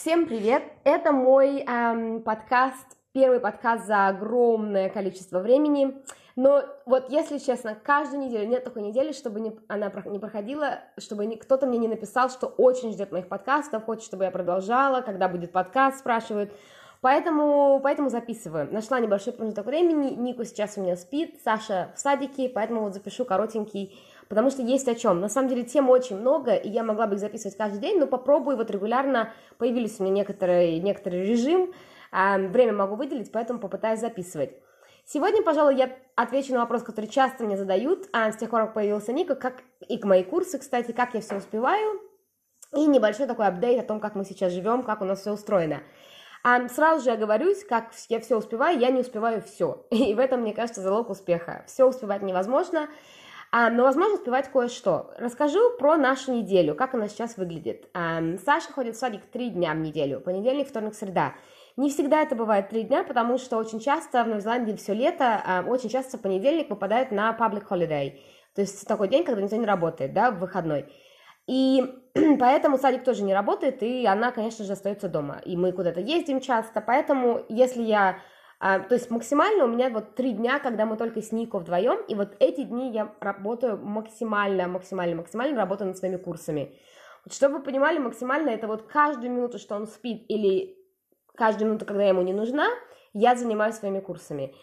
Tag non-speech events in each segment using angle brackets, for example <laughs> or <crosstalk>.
Всем привет! Это мой эм, подкаст, первый подкаст за огромное количество времени. Но вот если честно, каждую неделю, нет такой недели, чтобы не, она не проходила, чтобы кто-то мне не написал, что очень ждет моих подкастов, хочет, чтобы я продолжала, когда будет подкаст, спрашивают. Поэтому, поэтому записываю. Нашла небольшой промежуток времени. Нику сейчас у меня спит, Саша в садике, поэтому вот запишу коротенький потому что есть о чем. На самом деле тем очень много, и я могла бы их записывать каждый день, но попробую вот регулярно, появились у меня некоторые, некоторый режим, а, время могу выделить, поэтому попытаюсь записывать. Сегодня, пожалуй, я отвечу на вопрос, который часто мне задают, а с тех пор, как появился Ника, как и к мои курсы, кстати, как я все успеваю, и небольшой такой апдейт о том, как мы сейчас живем, как у нас все устроено. А сразу же говорюсь, как я все успеваю, я не успеваю все. <laughs> И в этом, мне кажется, залог успеха. Все успевать невозможно, но, возможно, успевать кое-что. Расскажу про нашу неделю, как она сейчас выглядит. А, Саша ходит в садик три дня в неделю, понедельник, вторник, среда. Не всегда это бывает три дня, потому что очень часто в Новой Зеландии все лето, а, очень часто понедельник выпадает на public holiday, то есть такой день, когда никто не работает, да, в выходной. И <clears throat> поэтому садик тоже не работает, и она, конечно же, остается дома. И мы куда-то ездим часто, поэтому если я а, то есть максимально у меня вот три дня, когда мы только с Нико вдвоем, и вот эти дни я работаю максимально, максимально, максимально работаю над своими курсами. Вот чтобы вы понимали, максимально это вот каждую минуту, что он спит, или каждую минуту, когда ему не нужна, я занимаюсь своими курсами.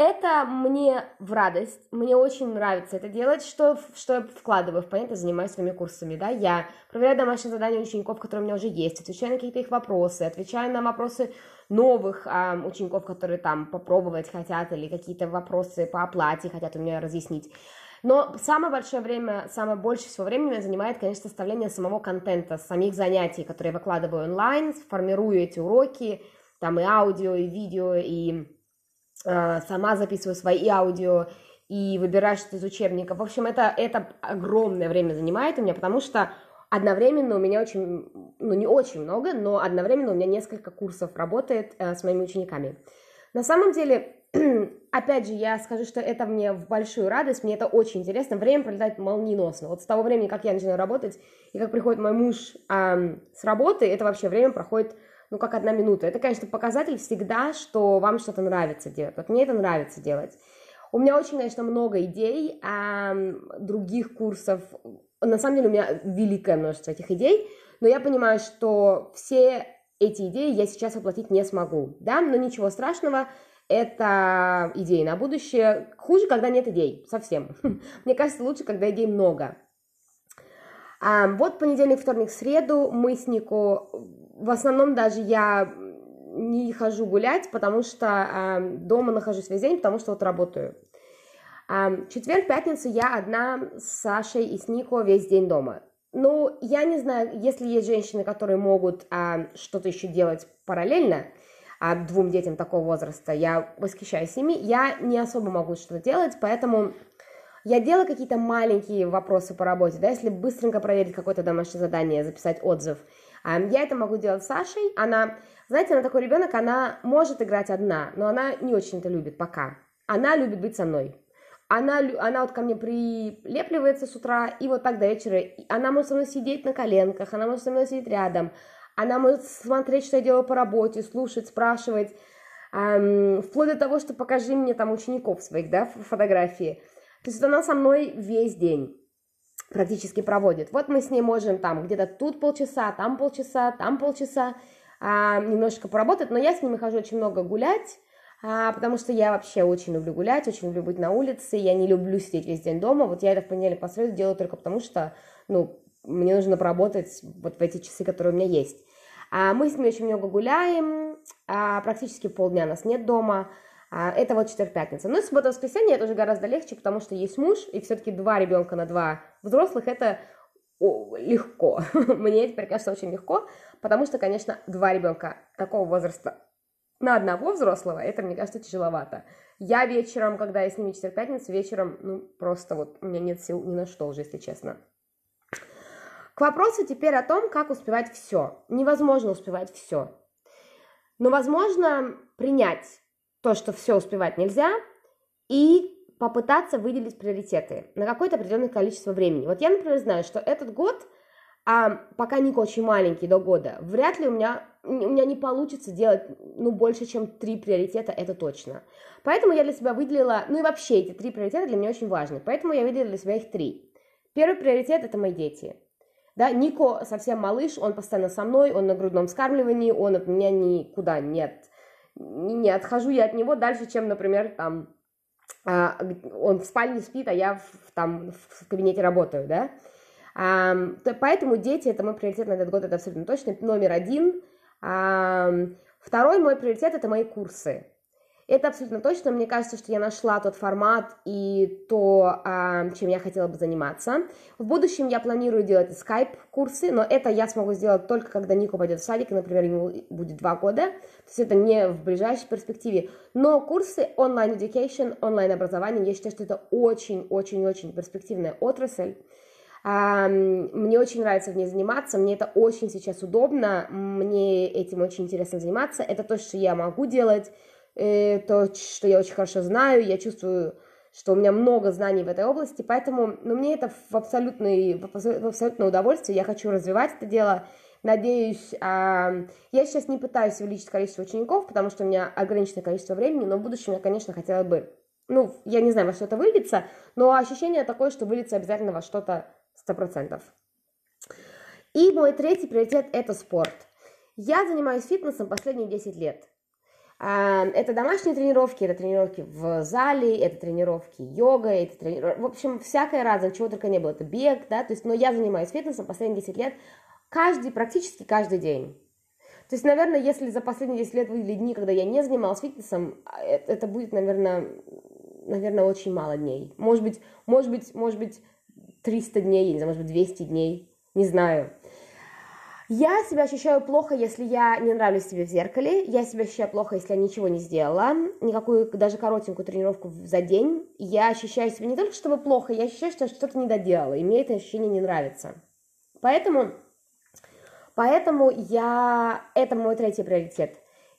Это мне в радость, мне очень нравится это делать, что, что я вкладываю в понятие, занимаюсь своими курсами, да, я проверяю домашние задания учеников, которые у меня уже есть, отвечаю на какие-то их вопросы, отвечаю на вопросы новых э, учеников, которые там попробовать хотят, или какие-то вопросы по оплате хотят у меня разъяснить. Но самое большое время, самое больше всего времени занимает, конечно, составление самого контента, самих занятий, которые я выкладываю онлайн, формирую эти уроки, там и аудио, и видео, и сама записываю свои аудио и выбираю что-то из учебников. В общем, это, это огромное время занимает у меня, потому что одновременно у меня очень, ну не очень много, но одновременно у меня несколько курсов работает э, с моими учениками. На самом деле, <clears throat> опять же, я скажу, что это мне в большую радость, мне это очень интересно, время пролетает молниеносно. Вот с того времени, как я начинаю работать, и как приходит мой муж э, с работы, это вообще время проходит ну, как одна минута. Это, конечно, показатель всегда, что вам что-то нравится делать. Вот мне это нравится делать. У меня очень, конечно, много идей а, других курсов. На самом деле у меня великое множество этих идей, но я понимаю, что все эти идеи я сейчас воплотить не смогу, да, но ничего страшного, это идеи на будущее. Хуже, когда нет идей, совсем. <laughs> Мне кажется, лучше, когда идей много. А, вот понедельник, вторник, среду мы с Нико в основном даже я не хожу гулять, потому что э, дома нахожусь весь день, потому что вот работаю. Э, четверг, пятницу я одна с Сашей и с Нико весь день дома. Ну, я не знаю, если есть женщины, которые могут э, что-то еще делать параллельно, а двум детям такого возраста, я восхищаюсь ими, я не особо могу что-то делать, поэтому я делаю какие-то маленькие вопросы по работе, да, если быстренько проверить какое-то домашнее задание, записать отзыв – я это могу делать с Сашей. Она, знаете, она такой ребенок, она может играть одна, но она не очень это любит пока. Она любит быть со мной. Она, она вот ко мне прилепливается с утра, и вот так до вечера. Она может со мной сидеть на коленках, она может со мной сидеть рядом. Она может смотреть, что я делаю по работе, слушать, спрашивать. Эм, вплоть до того, что покажи мне там учеников своих, да, фотографии. То есть она со мной весь день практически проводит. Вот мы с ней можем там где-то тут полчаса, там полчаса, там полчаса а, немножечко поработать, но я с ними хожу очень много гулять, а, потому что я вообще очень люблю гулять, очень люблю быть на улице, я не люблю сидеть весь день дома, вот я это в понедельник по среду делаю только потому, что, ну, мне нужно поработать вот в эти часы, которые у меня есть. А мы с ними очень много гуляем, а, практически полдня нас нет дома, это вот четверг-пятница. Ну и суббота-воскресенье это уже гораздо легче, потому что есть муж, и все-таки два ребенка на два взрослых это легко. <laughs> Мне теперь кажется очень легко, потому что, конечно, два ребенка такого возраста на одного взрослого, это, мне кажется, тяжеловато. Я вечером, когда я с ними четверг-пятницу, вечером, ну, просто вот у меня нет сил ни на что уже, если честно. К вопросу теперь о том, как успевать все. Невозможно успевать все. Но возможно принять то, что все успевать нельзя, и попытаться выделить приоритеты на какое-то определенное количество времени. Вот я, например, знаю, что этот год а пока Ника очень маленький, до года, вряд ли у меня, у меня не получится делать, ну, больше, чем три приоритета, это точно. Поэтому я для себя выделила, ну и вообще эти три приоритета для меня очень важны, поэтому я выделила для себя их три. Первый приоритет – это мои дети. Да, Нико совсем малыш, он постоянно со мной, он на грудном скармливании, он от меня никуда нет, не отхожу я от него дальше, чем, например, там, а, он в спальне спит, а я в, там в кабинете работаю, да, а, то, поэтому дети это мой приоритет на этот год, это абсолютно точно, номер один. А, второй мой приоритет это мои курсы. Это абсолютно точно. Мне кажется, что я нашла тот формат и то, чем я хотела бы заниматься. В будущем я планирую делать скайп-курсы, но это я смогу сделать только когда Нико пойдет в садик, и, например, ему будет два года. То есть это не в ближайшей перспективе. Но курсы онлайн education, онлайн образование, я считаю, что это очень-очень-очень перспективная отрасль. Мне очень нравится в ней заниматься, мне это очень сейчас удобно, мне этим очень интересно заниматься. Это то, что я могу делать то, что я очень хорошо знаю, я чувствую, что у меня много знаний в этой области, поэтому ну, мне это в, абсолютный, в абсолютное удовольствие, я хочу развивать это дело, Надеюсь, а, я сейчас не пытаюсь увеличить количество учеников, потому что у меня ограниченное количество времени, но в будущем я, конечно, хотела бы, ну, я не знаю, во что это выльется, но ощущение такое, что выльется обязательно во что-то 100%. И мой третий приоритет – это спорт. Я занимаюсь фитнесом последние 10 лет. А, это домашние тренировки, это тренировки в зале, это тренировки йога, это тренировки, в общем, всякое разное, чего только не было, это бег, да, то есть, но я занимаюсь фитнесом последние 10 лет, каждый, практически каждый день. То есть, наверное, если за последние 10 лет были дни, когда я не занималась фитнесом, это, это будет, наверное, наверное, очень мало дней. Может быть, может быть, может быть, 300 дней, я не знаю, может быть, 200 дней, не знаю. Я себя ощущаю плохо, если я не нравлюсь себе в зеркале. Я себя ощущаю плохо, если я ничего не сделала. Никакую, даже коротенькую тренировку за день. Я ощущаю себя не только чтобы плохо, я ощущаю, что я что-то не доделала. И мне это ощущение не нравится. Поэтому, поэтому я... Это мой третий приоритет.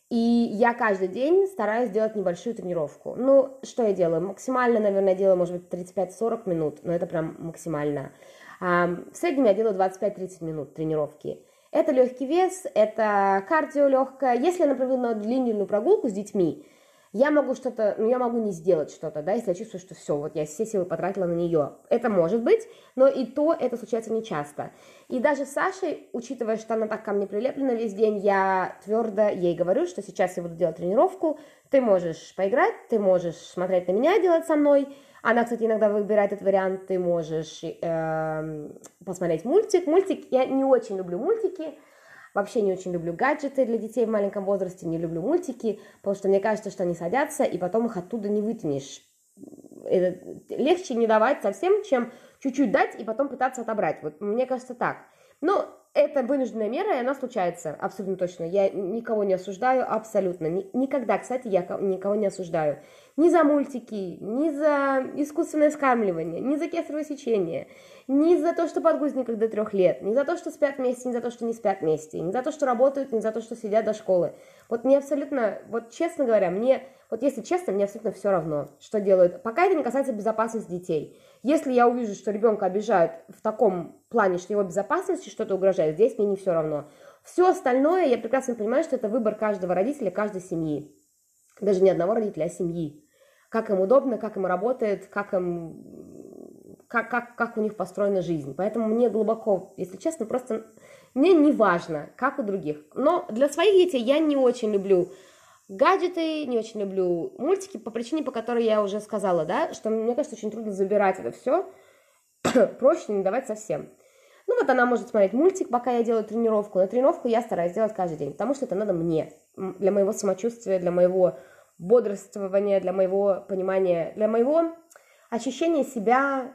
И я каждый день стараюсь делать небольшую тренировку. Ну, что я делаю? Максимально, наверное, делаю, может быть, 35-40 минут, но это прям максимально. В среднем я делаю 25-30 минут тренировки. Это легкий вес, это кардио легкое. Если например, на длинную прогулку с детьми, я могу что-то, ну, я могу не сделать что-то, да, если я чувствую, что все, вот я все силы потратила на нее. Это может быть, но и то это случается не часто. И даже с Сашей, учитывая, что она так ко мне прилеплена весь день, я твердо ей говорю, что сейчас я буду делать тренировку, ты можешь поиграть, ты можешь смотреть на меня, делать со мной, она, кстати, иногда выбирает этот вариант, ты можешь э, посмотреть мультик. Мультик, я не очень люблю мультики, вообще не очень люблю гаджеты для детей в маленьком возрасте, не люблю мультики, потому что мне кажется, что они садятся, и потом их оттуда не вытянешь. Это легче не давать совсем, чем чуть-чуть дать и потом пытаться отобрать. Вот мне кажется так. Но это вынужденная мера, и она случается, абсолютно точно. Я никого не осуждаю, абсолютно. Никогда, кстати, я никого не осуждаю. Ни за мультики, ни за искусственное скармливание, ни за кесарево сечение, ни за то, что подгузниках до трех лет, ни за то, что спят вместе, ни за то, что не спят вместе, ни за то, что работают, ни за то, что сидят до школы. Вот мне абсолютно, вот честно говоря, мне, вот если честно, мне абсолютно все равно, что делают. Пока это не касается безопасности детей. Если я увижу, что ребенка обижают в таком плане, что его безопасности что-то угрожает, здесь мне не все равно. Все остальное, я прекрасно понимаю, что это выбор каждого родителя, каждой семьи. Даже не одного родителя, а семьи. Как им удобно, как им работает, как им как, как, как у них построена жизнь. Поэтому мне глубоко, если честно, просто мне не важно, как у других. Но для своих детей я не очень люблю гаджеты, не очень люблю мультики, по причине, по которой я уже сказала, да, что мне кажется, очень трудно забирать это все, <coughs> проще не давать совсем. Ну вот она может смотреть мультик, пока я делаю тренировку, но тренировку я стараюсь делать каждый день, потому что это надо мне, для моего самочувствия, для моего бодрствования, для моего понимания, для моего ощущения себя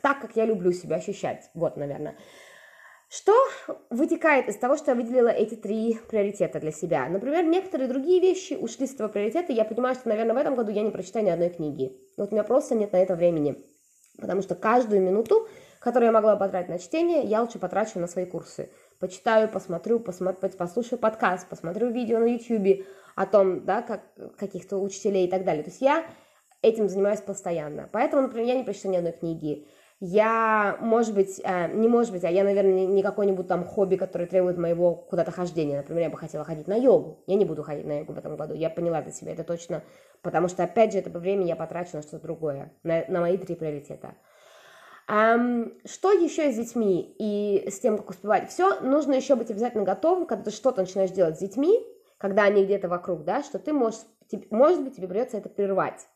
так, как я люблю себя ощущать. Вот, наверное. Что вытекает из того, что я выделила эти три приоритета для себя? Например, некоторые другие вещи ушли с этого приоритета, я понимаю, что, наверное, в этом году я не прочитаю ни одной книги. Вот у меня просто нет на это времени. Потому что каждую минуту, которую я могла потратить на чтение, я лучше потрачу на свои курсы. Почитаю, посмотрю, посмотрю послушаю подкаст, посмотрю видео на YouTube о том, да, как каких-то учителей и так далее. То есть я этим занимаюсь постоянно. Поэтому, например, я не прочитаю ни одной книги. Я, может быть, э, не может быть, а я, наверное, не какой-нибудь там хобби, который требует моего куда-то хождения. Например, я бы хотела ходить на йогу. Я не буду ходить на йогу в этом году. Я поняла для себя это точно, потому что, опять же, это время я потрачу на что-то другое, на, на мои три приоритета. Um, что еще с детьми и с тем, как успевать? Все, нужно еще быть обязательно готовым, когда ты что-то начинаешь делать с детьми, когда они где-то вокруг, да, что ты можешь, может быть, тебе придется это прервать.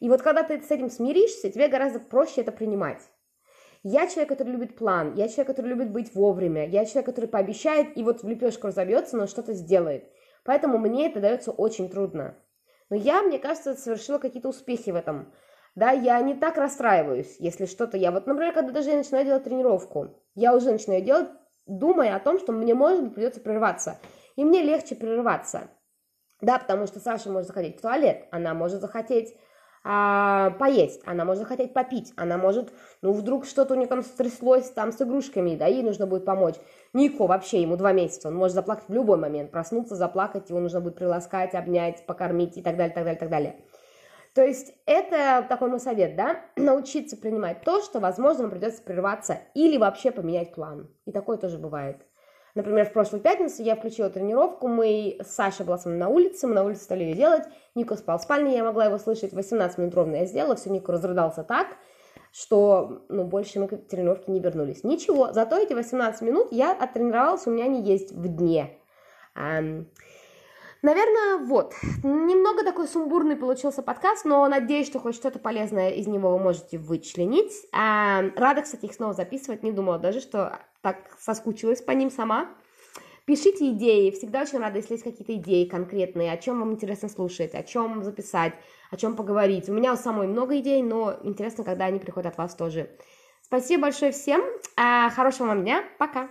И вот когда ты с этим смиришься, тебе гораздо проще это принимать. Я человек, который любит план, я человек, который любит быть вовремя, я человек, который пообещает и вот в лепешку разобьется, но что-то сделает. Поэтому мне это дается очень трудно. Но я, мне кажется, совершила какие-то успехи в этом. Да, я не так расстраиваюсь, если что-то я... Вот, например, когда даже я начинаю делать тренировку, я уже начинаю делать, думая о том, что мне, может быть, придется прерываться. И мне легче прерываться. Да, потому что Саша может захотеть в туалет, она может захотеть а, поесть, она может захотеть попить, она может, ну, вдруг что-то у нее там стряслось там с игрушками, да, ей нужно будет помочь. Нико вообще, ему два месяца, он может заплакать в любой момент, проснуться, заплакать, его нужно будет приласкать, обнять, покормить и так далее, так далее, так далее. То есть это такой мой совет, да, <clears throat> научиться принимать то, что, возможно, вам придется прерваться или вообще поменять план. И такое тоже бывает. Например, в прошлую пятницу я включила тренировку, мы, Саша была со мной на улице, мы на улице стали ее делать, Нико спал в спальне, я могла его слышать, 18 минут ровно я сделала, все, Нико разрыдался так, что, ну, больше мы к тренировке не вернулись. Ничего, зато эти 18 минут я оттренировалась, у меня они есть в дне. Наверное, вот. Немного такой сумбурный получился подкаст, но надеюсь, что хоть что-то полезное из него вы можете вычленить. Рада, кстати, их снова записывать. Не думала даже, что так соскучилась по ним сама. Пишите идеи, всегда очень рада, если есть какие-то идеи конкретные, о чем вам интересно слушать, о чем записать, о чем поговорить. У меня у самой много идей, но интересно, когда они приходят от вас тоже. Спасибо большое всем, а, хорошего вам дня, пока!